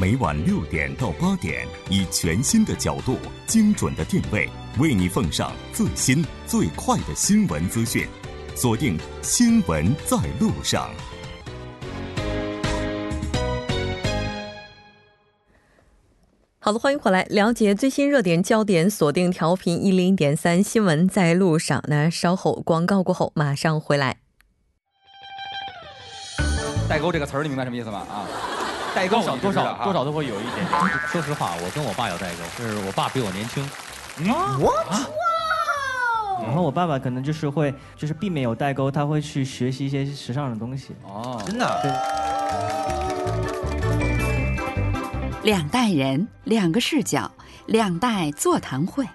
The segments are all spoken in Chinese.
每晚六点到八点，以全新的角度、精准的定位，为你奉上最新最快的新闻资讯。锁定《新闻在路上》。好的，欢迎回来，了解最新热点焦点，锁定调频一零点三，新闻在路上。那稍后广告过后，马上回来。代沟这个词儿，你明白什么意思吗？啊，代沟多少多少多少都会有一点。说实话，我跟我爸有代沟，就是我爸比我年轻。我然后我爸爸可能就是会，就是避免有代沟，他会去学习一些时尚的东西。哦，真的。对。两代人，两个视角，两代座谈会。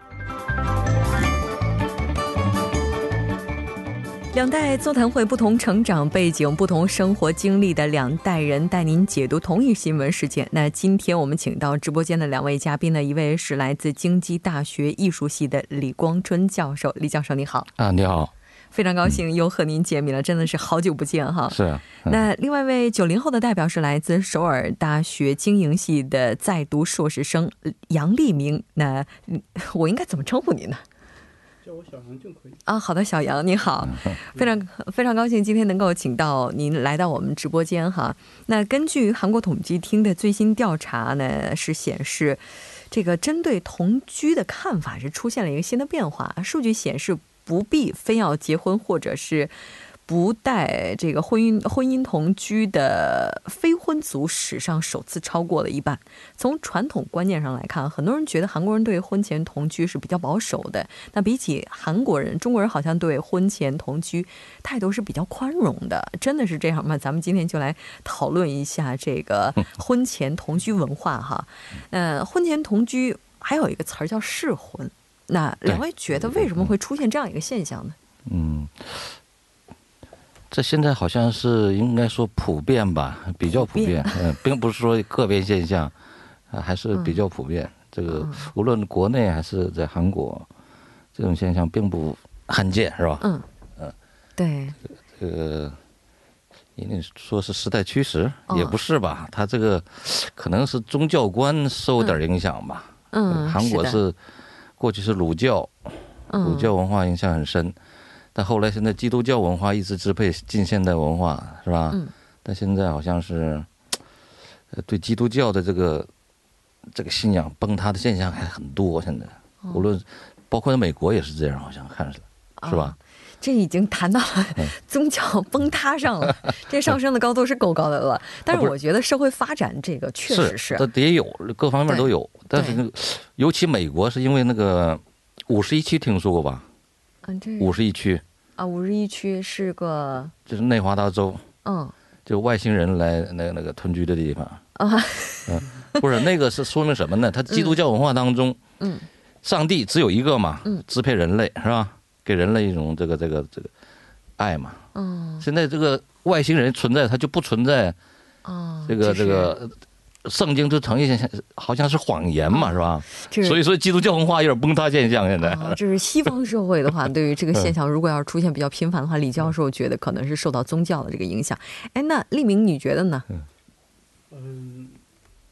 两代座谈会，不同成长背景、不同生活经历的两代人带您解读同一新闻事件。那今天我们请到直播间的两位嘉宾呢，一位是来自京畿大学艺术系的李光春教授，李教授你好。啊，你好。非常高兴又和您见面了，真的是好久不见哈。是。那另外一位九零后的代表是来自首尔大学经营系的在读硕士生杨立明。那我应该怎么称呼您呢？叫我小杨就可以。啊，好的，小杨你好，非常非常高兴今天能够请到您来到我们直播间哈。那根据韩国统计厅的最新调查呢，是显示这个针对同居的看法是出现了一个新的变化，数据显示。不必非要结婚，或者是不带这个婚姻婚姻同居的非婚族史上首次超过了一半。从传统观念上来看，很多人觉得韩国人对婚前同居是比较保守的。那比起韩国人，中国人好像对婚前同居态度是比较宽容的。真的是这样吗？咱们今天就来讨论一下这个婚前同居文化哈。呃，婚前同居还有一个词儿叫试婚。那两位觉得为什么会出现这样一个现象呢？嗯，这现在好像是应该说普遍吧，比较普遍，嗯，并不是说个别现象，啊，还是比较普遍。这个无论国内还是在韩国，这种现象并不罕见，是吧？嗯嗯，对。这个，因为说是时代趋势，也不是吧？他这个可能是宗教观受点影响吧。嗯，韩国是。过去是儒教，儒教文化影响很深，但后来现在基督教文化一直支配近现代文化，是吧？但现在好像是，对基督教的这个这个信仰崩塌的现象还很多。现在，无论包括在美国也是这样，好像看着是吧？这已经谈到了宗教崩塌上了，这上升的高度是够高的了。但是我觉得社会发展这个确实是，这也有各方面都有。但是那个，尤其美国是因为那个五十一区听说过吧？嗯，这五十一区啊，五十一区是个就是内华达州，嗯，就外星人来那个那个屯居的地方啊。嗯，不是那个是说明什么呢？他基督教文化当中，嗯，上帝只有一个嘛，嗯，支配人类是吧？给人类一种这个这个这个爱嘛。嗯，现在这个外星人存在，他就不存在。哦，这个这个。圣经就呈现像好像是谎言嘛，是吧？所以说基督教文化有点崩塌现象。现在这是西方社会的话，对于这个现象，如果要是出现比较频繁的话，李教授觉得可能是受到宗教的这个影响。哎，那立明你觉得呢？嗯，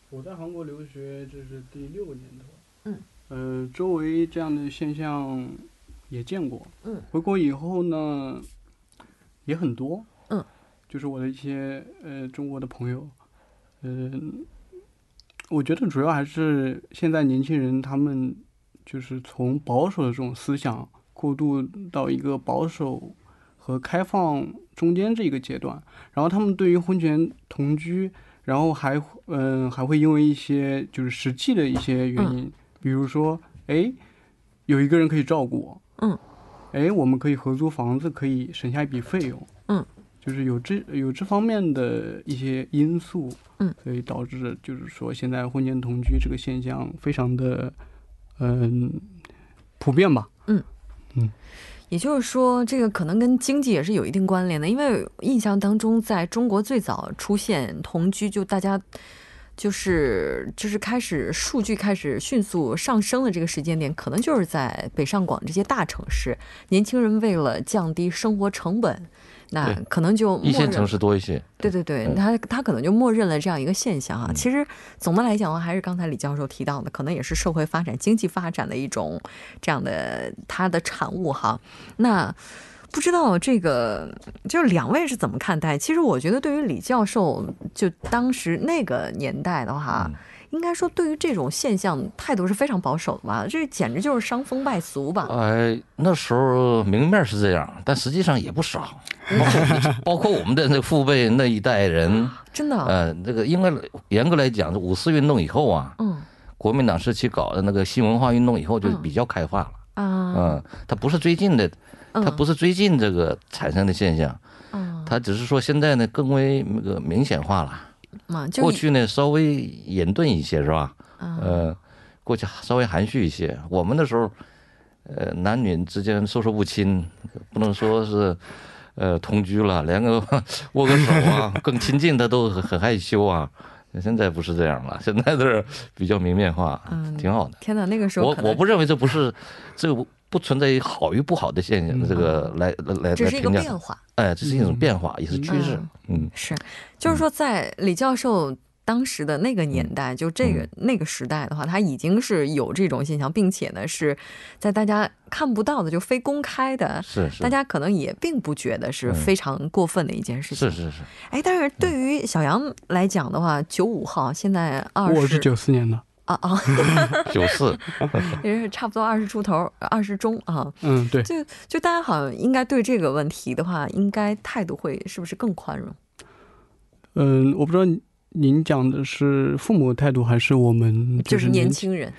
我在韩国留学这是第六年头。嗯。呃，周围这样的现象也见过。嗯。回国以后呢，也很多。嗯。就是我的一些呃中国的朋友，嗯。我觉得主要还是现在年轻人他们就是从保守的这种思想过渡到一个保守和开放中间这一个阶段，然后他们对于婚前同居，然后还嗯还会因为一些就是实际的一些原因，比如说哎有一个人可以照顾我，嗯，哎我们可以合租房子，可以省下一笔费用，嗯。就是有这有这方面的一些因素，嗯，所以导致就是说现在婚前同居这个现象非常的，嗯，普遍吧。嗯嗯，也就是说，这个可能跟经济也是有一定关联的，因为印象当中，在中国最早出现同居，就大家就是就是开始数据开始迅速上升的这个时间点，可能就是在北上广这些大城市，年轻人为了降低生活成本。那可能就一线城市多一些。对对对，他他可能就默认了这样一个现象啊。其实总的来讲的话，还是刚才李教授提到的，可能也是社会发展、经济发展的一种这样的它的产物哈。那不知道这个就是两位是怎么看待？其实我觉得，对于李教授，就当时那个年代的话。应该说，对于这种现象，态度是非常保守的吧？这简直就是伤风败俗吧？哎，那时候明面是这样，但实际上也不少，包括我们的那父辈那一代人，真的。呃，这个应该严格来讲，五四运动以后啊，嗯，国民党时期搞的那个新文化运动以后，就比较开化了啊。嗯，它不是最近的，它不是最近这个产生的现象，嗯，它只是说现在呢更为那个明显化了。过去呢稍微严顿一些是吧？呃，过去稍微含蓄一些。我们那时候，呃，男女之间授受不亲，不能说是，呃，同居了，连个 握个手啊，更亲近的都很很害羞啊。现在不是这样了，现在都是比较明面化，嗯，挺好的。天哪，那个时候我我不认为这不是这个。不存在于好与不好的现象，这个来来来这是一个变化，哎，这是一种变化，也是趋势。嗯，是，就是说，在李教授当时的那个年代，就这个那个时代的话，它已经是有这种现象，并且呢，是在大家看不到的，就非公开的，是是，大家可能也并不觉得是非常过分的一件事情。是是是。哎，但是对于小杨来讲的话，九五号，现在二十，我是九四年的。啊啊，九四 也是差不多二十出头，二十中啊。嗯，对。就就大家好像应该对这个问题的话，应该态度会是不是更宽容？嗯，我不知道您讲的是父母态度还是我们就是年轻人。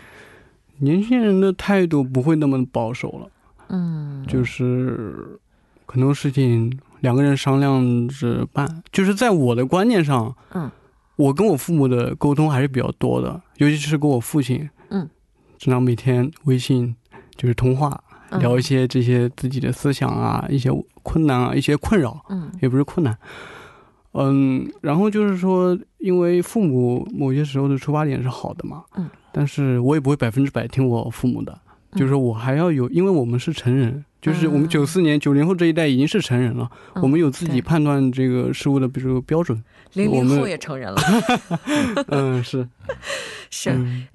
年轻人的态度不会那么保守了。嗯，就是很多事情两个人商量着办。就是在我的观念上，嗯。我跟我父母的沟通还是比较多的，尤其是跟我父亲，嗯，经常每天微信就是通话，聊一些这些自己的思想啊，一些困难啊，一些困扰，嗯，也不是困难，嗯，然后就是说，因为父母某些时候的出发点是好的嘛，嗯，但是我也不会百分之百听我父母的，就是我还要有，因为我们是成人。就是我们九四年九零后这一代已经是成人了，我们有自己判断这个事物的，比如标准。零零后也成人了。嗯，是 是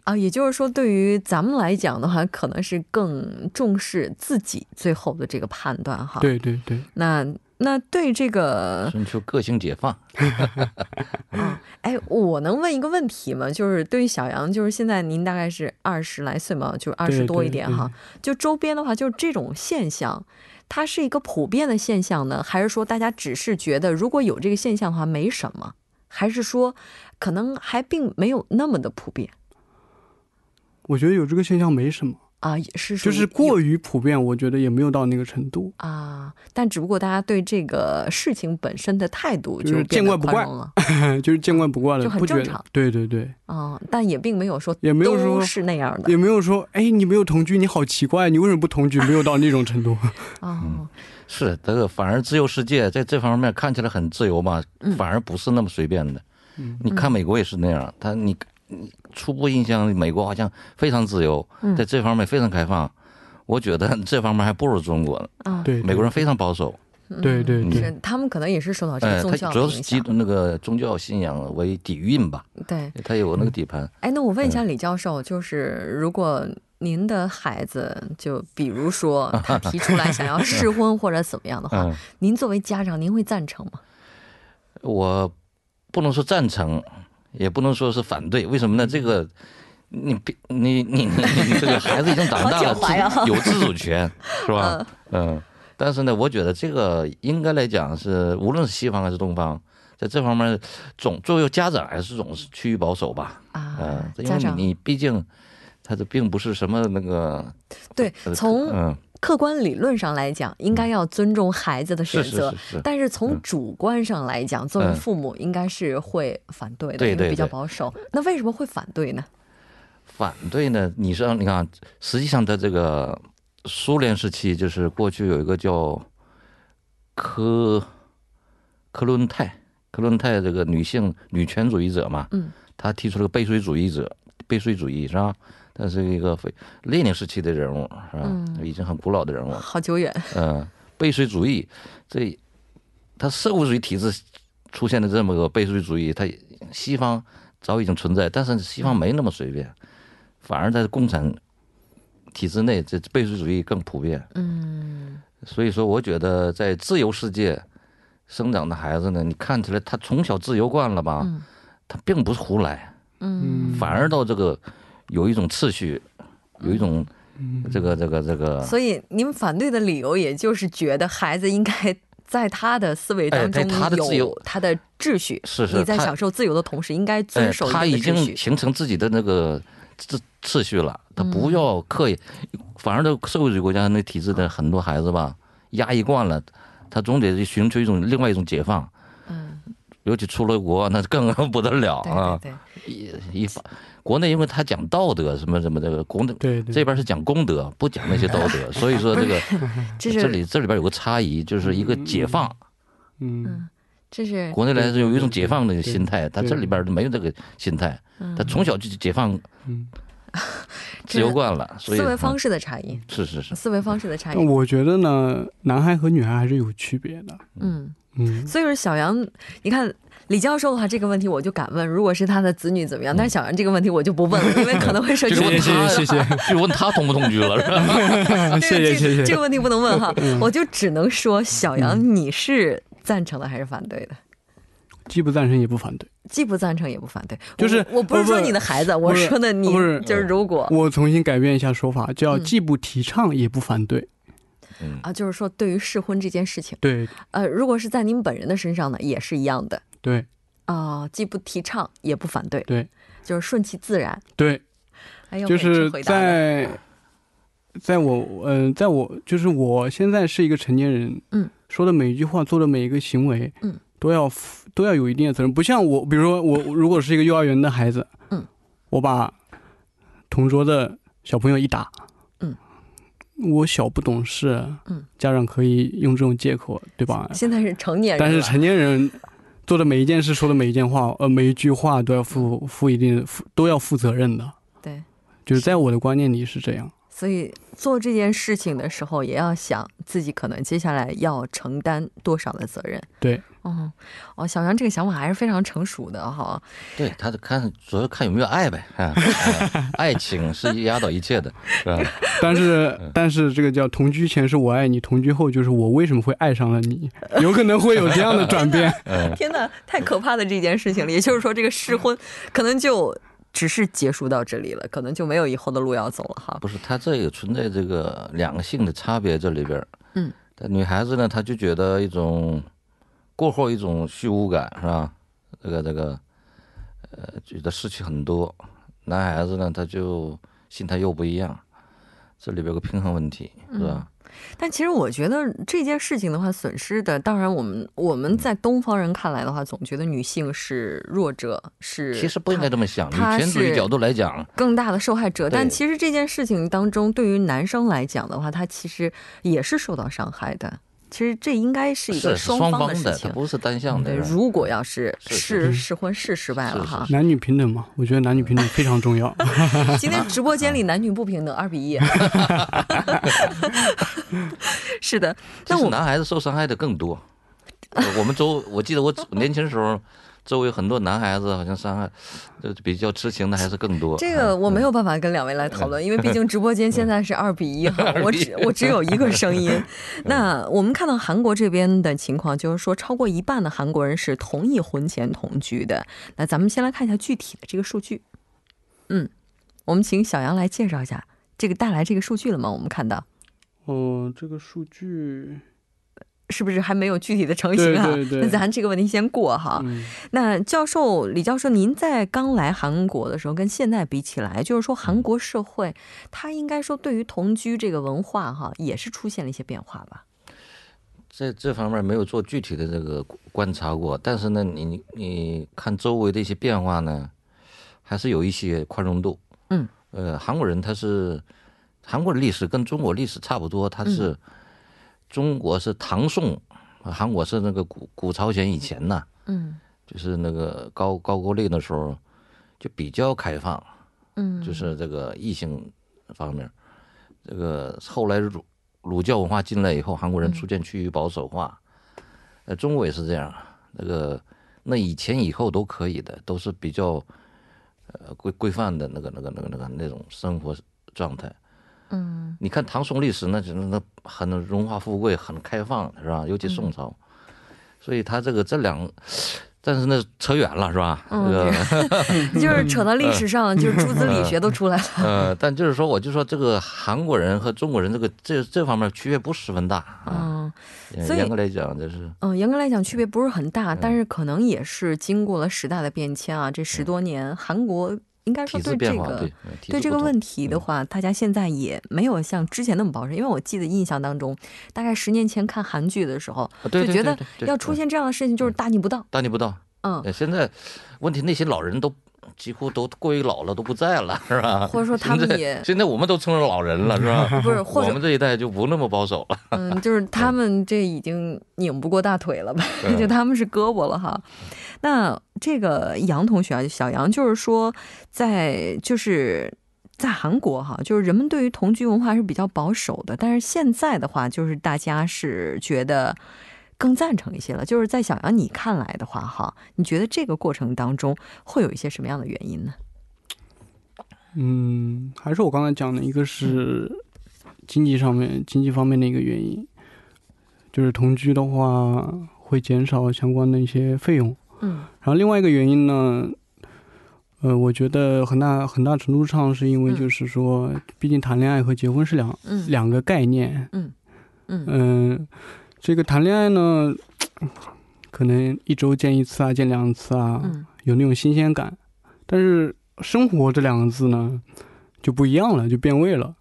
啊，也就是说，对于咱们来讲的话，可能是更重视自己最后的这个判断哈。对对对。那。那对这个寻求个性解放，啊，哎，我能问一个问题吗？就是对于小杨，就是现在您大概是二十来岁嘛，就二十多一点哈。就周边的话，就是这种现象，它是一个普遍的现象呢，还是说大家只是觉得如果有这个现象的话没什么，还是说可能还并没有那么的普遍？我觉得有这个现象没什么。啊，也是，就是过于普遍，我觉得也没有到那个程度啊。但只不过大家对这个事情本身的态度就是见怪不怪了，就是见怪不怪了，就很正常。对对对，啊，但也并没有说也没有说是那样的，也没有说哎，你没有同居，你好奇怪，你为什么不同居？没有到那种程度。哦，是这个，反而自由世界在这方面看起来很自由嘛，反而不是那么随便的。你看美国也是那样，他你。初步印象，美国好像非常自由，在这方面非常开放。我觉得 这方面还不如中国呢。啊对，美国人非常保守。对对对，他们可能也是受到这个宗教主要是基那个宗教信仰为底蕴吧。对，他有那个底盘。哎，那我问一下李教授，就是如果您的孩子，就比如说 他提出来想要试婚或者怎么样的话，您作为家长，您会赞成吗？我不能说赞成。也不能说是反对，为什么呢？这个，你你你你这个孩子已经长大了，有自主权，是吧？嗯。但是呢，我觉得这个应该来讲是，无论是西方还是东方，在这方面总作为家长还是总是趋于保守吧。啊。嗯，因为你毕竟，他这并不是什么那个。对，从嗯。客观理论上来讲，应该要尊重孩子的选择，但是从主观上来讲，作为父母应该是会反对的，因为比较保守。那为什么会反对呢？反对呢？你说，你看，实际上在这个苏联时期，就是过去有一个叫科科伦泰，科伦泰这个女性女权主义者嘛，嗯，她提出了个背水主义者，背税主义是吧？他是一个非列宁时期的人物，是吧？已经很古老的人物，好久远。嗯，背税主义，这他社会主义体制出现的这么个背税主义，他西方早已经存在，但是西方没那么随便，反而在共产体制内，这背税主义更普遍。嗯，所以说，我觉得在自由世界生长的孩子呢，你看起来他从小自由惯了吧，他并不是胡来，嗯，反而到这个有一种秩序，有一种。这个这个这个，所以您反对的理由，也就是觉得孩子应该在他的思维当中他的自由他的秩序。是是，你在享受自由的同时，应该遵守他已经形成自己的那个秩秩序了，他不要刻意。反而，这社会主义国家那体制的很多孩子吧，压抑惯了，他总得寻求一种另外一种解放。嗯，尤其出了国，那更不得了啊！一一法。国内因为他讲道德什么什么这个功德，对。这边是讲功德，不讲那些道德，所以说这个这里这里边有个差异，就是一个解放，嗯，这是国内来说有一种解放的心态，他这里边没有这个心态，他从小就解放，嗯，自由惯了，所以思维方式的差异，是是是。思维方式的差异。我觉得呢，男孩和女孩还是有区别的，嗯嗯，所以说小杨，你看。李教授的话，这个问题我就敢问，如果是他的子女怎么样？但是小杨这个问题我就不问了，因为可能会涉及。谢谢谢谢，就问他同不同居了，是吧？谢谢谢谢。这个问题不能问哈，我就只能说小杨，你是赞成的还是反对的？既不赞成也不反对。既不赞成也不反对，就是我不是说你的孩子，我说的你就是如果我重新改变一下说法，叫既不提倡也不反对。嗯啊，就是说对于试婚这件事情，对，呃，如果是在您本人的身上呢，也是一样的。对。啊，既不提倡也不反对，对，就是顺其自然。对，就是在，在我，嗯，在我，就是我现在是一个成年人，嗯，说的每一句话，做的每一个行为，嗯，都要都要有一定的责任。不像我，比如说我如果是一个幼儿园的孩子，嗯，我把同桌的小朋友一打，嗯，我小不懂事，嗯，家长可以用这种借口，对吧？现在是成年人，但是成年人。做的每一件事，说的每一件话，呃，每一句话都要负负一定负都要负责任的。对，就是在我的观念里是这样。所以做这件事情的时候，也要想自己可能接下来要承担多少的责任。对，哦，哦，小杨这个想法还是非常成熟的哈。对，他看主要看有没有爱呗，爱情是压倒一切的，是吧？但是，但是这个叫同居前是我爱你，同居后就是我为什么会爱上了你？有可能会有这样的转变。天哪，太可怕的这件事情了。也就是说，这个试婚可能就。只是结束到这里了，可能就没有以后的路要走了哈。不是，他这也存在这个两个性的差别这里边嗯，女孩子呢，她就觉得一种过后一种虚无感是吧？这个这个，呃，觉得失去很多。男孩子呢，他就心态又不一样，这里边有个平衡问题是吧？但其实我觉得这件事情的话，损失的当然我们我们在东方人看来的话，总觉得女性是弱者，是其实不应该这么想。女权主义角度来讲，更大的受害者。但其实这件事情当中，对于男生来讲的话，他其实也是受到伤害的。其实这应该是一个双方的事情，不是单向的。对，如果要是试试婚试失败了哈，男女平等嘛，我觉得男女平等非常重要。今天直播间里男女不平等，二比一。是的，但是男孩子受伤害的更多。我们周，我记得我 年轻时候。周围很多男孩子好像伤害，就比较痴情的还是更多。这个我没有办法跟两位来讨论，因为毕竟直播间现在是二比一哈，我只我只有一个声音。那我们看到韩国这边的情况，就是说超过一半的韩国人是同意婚前同居的。那咱们先来看一下具体的这个数据。嗯，我们请小杨来介绍一下这个带来这个数据了吗？我们看到。哦，这个数据。是不是还没有具体的成型啊？那咱这个问题先过哈。那教授李教授，您在刚来韩国的时候，跟现在比起来，就是说韩国社会，它应该说对于同居这个文化哈，也是出现了一些变化吧？在这方面没有做具体的这个观察过，但是呢，你你看周围的一些变化呢，还是有一些宽容度。嗯。呃，韩国人他是韩国的历史跟中国历史差不多，他是。中国是唐宋，韩国是那个古古朝鲜以前呢，嗯，就是那个高高句丽的时候，就比较开放，嗯，就是这个异性方面，这个后来儒儒教文化进来以后，韩国人逐渐趋于保守化，呃，中国也是这样，那个那以前以后都可以的，都是比较呃规规范的那个那个那个那个那种生活状态。嗯，你看唐宋历史，那那那很荣华富贵，很开放，是吧？尤其宋朝，所以他这个这两。但是那扯远了，是吧？这个 就是扯到历史上，就是诸子理学都出来了。呃，但就是说，我就说这个韩国人和中国人这个这这方面区别不十分大啊。所以严格来讲，这是嗯，严格来讲区别不是很大，但是可能也是经过了时代的变迁啊。这十多年，韩国应该说对这个对这个问题的话，大家现在也没有像之前那么保守。因为我记得印象当中，大概十年前看韩剧的时候，就觉得要出现这样的事情就是大逆不道，大逆不道。嗯，现在问题那些老人都几乎都过于老了，都不在了，是吧？或者说他们也现在我们都成了老人了，是吧？不是，或者我们这一代就不那么保守了。嗯，就是他们这已经拧不过大腿了吧？就他们是胳膊了哈。那这个杨同学啊，小杨就是说，在就是在韩国哈，就是人们对于同居文化是比较保守的，但是现在的话，就是大家是觉得。更赞成一些了，就是在小杨你看来的话，哈，你觉得这个过程当中会有一些什么样的原因呢？嗯，还是我刚才讲的一个是经济上面、经济方面的一个原因，就是同居的话会减少相关的一些费用。嗯，然后另外一个原因呢，呃，我觉得很大很大程度上是因为就是说，毕竟谈恋爱和结婚是两两个概念。嗯嗯嗯。这个谈恋爱呢，可能一周见一次啊，见两次啊，有那种新鲜感。但是生活这两个字呢，就不一样了，就变味了。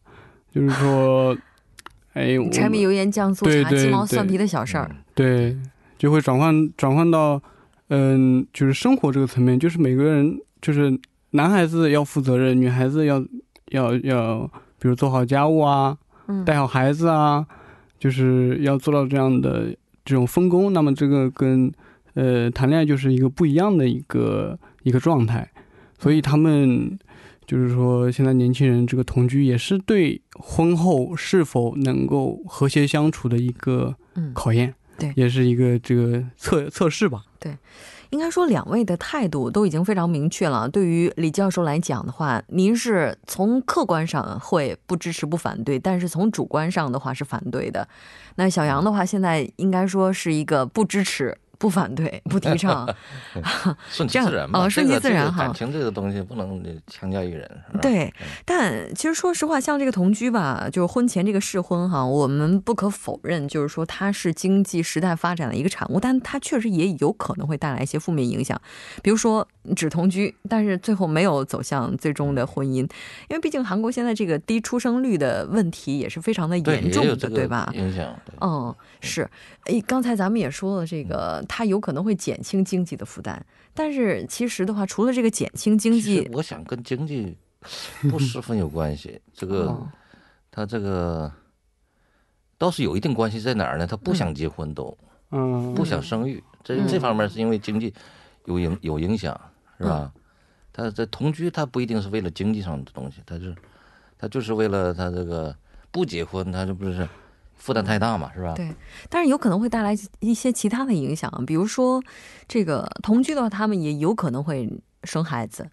就是说，哎，柴米油盐酱醋茶、鸡毛蒜皮的小事儿，对，就会转换转换到，嗯，就是生活这个层面，就是每个人，就是男孩子要负责任，女孩子要要要，比如做好家务啊，带好孩子啊。就是要做到这样的这种分工，那么这个跟呃谈恋爱就是一个不一样的一个一个状态，所以他们就是说现在年轻人这个同居也是对婚后是否能够和谐相处的一个考验，对，也是一个这个测测试吧，对。应该说，两位的态度都已经非常明确了。对于李教授来讲的话，您是从客观上会不支持、不反对，但是从主观上的话是反对的。那小杨的话，现在应该说是一个不支持。不反对，不提倡，顺其自然嘛。顺其自然哈。感情这个东西不能强加于人。对，但其实说实话，像这个同居吧，就是婚前这个试婚哈，我们不可否认，就是说它是经济时代发展的一个产物，但它确实也有可能会带来一些负面影响。比如说只同居，但是最后没有走向最终的婚姻，因为毕竟韩国现在这个低出生率的问题也是非常的严重的，对吧？影响。嗯，是。哎，刚才咱们也说了这个。它有可能会减轻经济的负担，但是其实的话，除了这个减轻经济，我想跟经济不十分有关系。这个，他这个倒是有一定关系，在哪儿呢？他不想结婚，都，嗯，不想生育，这这方面是因为经济有影有影响，是吧？他这同居，他不一定是为了经济上的东西，他是他就是为了他这个不结婚，他这不是。负担太大嘛，是吧？对，但是有可能会带来一些其他的影响，比如说，这个同居的话，他们也有可能会生孩子，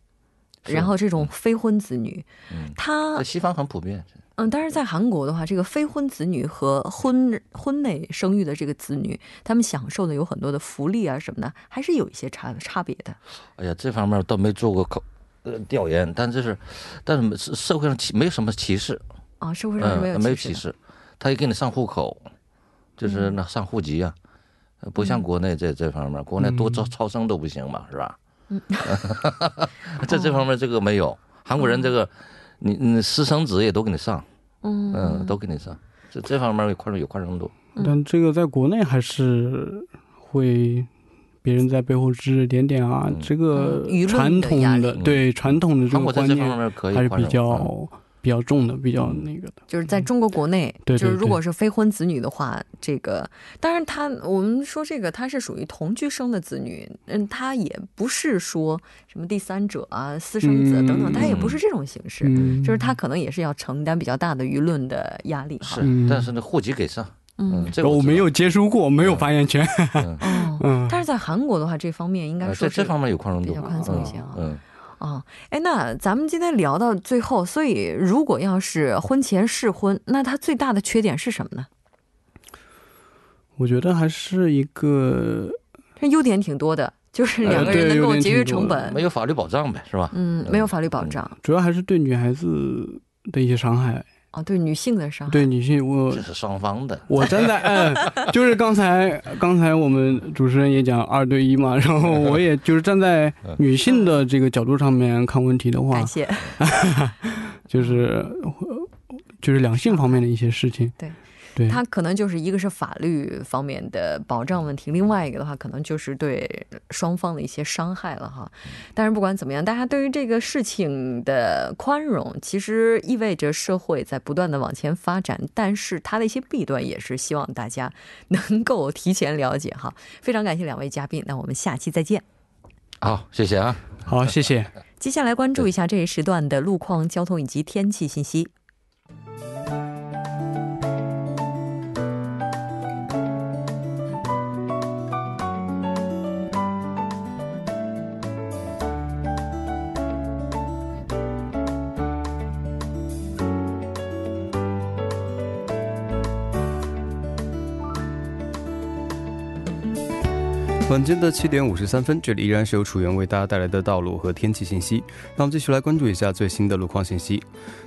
然后这种非婚子女，嗯，他西方很普遍，嗯，但是在韩国的话，这个非婚子女和婚婚内生育的这个子女，他们享受的有很多的福利啊什么的，还是有一些差差别的。哎呀，这方面倒没做过考呃调研，但这是，但是社会上歧没有什么歧视啊，社会上没有没有歧视。他也给你上户口，就是那上户籍啊，不像国内这这方面，国内多超超生都不行嘛，是吧？嗯，在这方面这个没有，韩国人这个，你你私生子也都给你上，嗯。都给你上，这这方面有宽容有宽容度。但这个在国内还是会别人在背后指指点点啊，这个传统的对传统的这个观念还是比较。比较重的，比较那个的，就是在中国国内，就是如果是非婚子女的话，这个当然他我们说这个他是属于同居生的子女，嗯，他也不是说什么第三者啊、私生子等等，他也不是这种形式，就是他可能也是要承担比较大的舆论的压力。是，但是呢，户籍给上，嗯，这个我没有接触过，没有发言权。哦，嗯，但是在韩国的话，这方面应该说这方面有宽容度，比较宽松一些啊。嗯。哦，哎，那咱们今天聊到最后，所以如果要是婚前试婚，那它最大的缺点是什么呢？我觉得还是一个，这优点挺多的，就是两个人能够节约成本，没有法律保障呗，是吧？嗯，没有法律保障，主要还是对女孩子的一些伤害。哦，对女性的伤害，对女性，我这是双方的。我站在，嗯，就是刚才刚才我们主持人也讲二对一嘛，然后我也就是站在女性的这个角度上面看问题的话，感谢，就是就是两性方面的一些事情，对。对，它可能就是一个是法律方面的保障问题，另外一个的话，可能就是对双方的一些伤害了哈。但是不管怎么样，大家对于这个事情的宽容，其实意味着社会在不断的往前发展。但是它的一些弊端，也是希望大家能够提前了解哈。非常感谢两位嘉宾，那我们下期再见。好，谢谢啊，好，谢谢。接下来关注一下这一时段的路况、交通以及天气信息。晚间的七点五十三分，这里依然是由楚源为大家带来的道路和天气信息。那我们继续来关注一下最新的路况信息。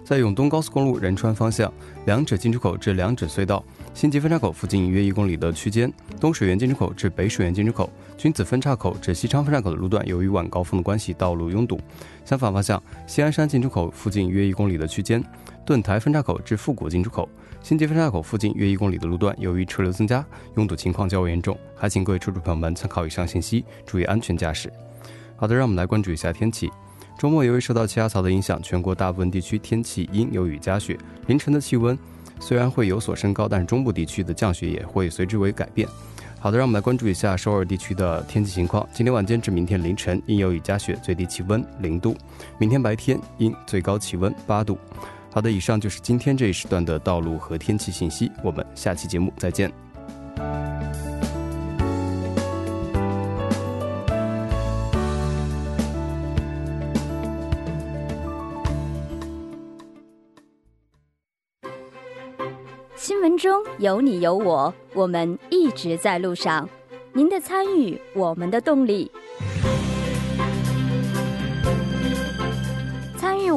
在永东高速公路仁川方向，两者进出口至两者隧道、新吉分岔口附近约一公里的区间，东水源进出口至北水源进出口、君子分岔口至西昌分岔口的路段，由于晚高峰的关系，道路拥堵。相反方向，西安山进出口附近约一公里的区间，盾台分岔口至富谷进出口。新吉分岔口附近约一公里的路段，由于车流增加，拥堵情况较为严重，还请各位车主朋友们参考以上信息，注意安全驾驶。好的，让我们来关注一下天气。周末由于受到气压槽的影响，全国大部分地区天气阴有雨夹雪。凌晨的气温虽然会有所升高，但是中部地区的降雪也会随之为改变。好的，让我们来关注一下首尔地区的天气情况。今天晚间至明天凌晨阴有雨夹雪，最低气温零度；明天白天阴，最高气温八度。好的，以上就是今天这一时段的道路和天气信息。我们下期节目再见。新闻中有你有我，我们一直在路上。您的参与，我们的动力。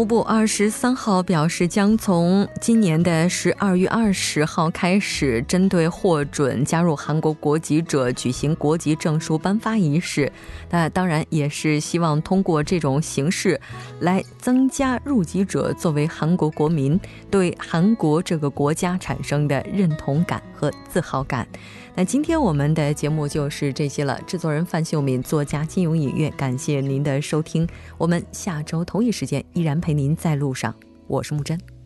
务部二十三号表示，将从今年的十二月二十号开始，针对获准加入韩国国籍者举行国籍证书颁发仪式。那当然也是希望通过这种形式，来增加入籍者作为韩国国民对韩国这个国家产生的认同感和自豪感。那今天我们的节目就是这些了。制作人范秀敏，作家金勇影月，感谢您的收听。我们下周同一时间依然陪陪您在路上。我是木真。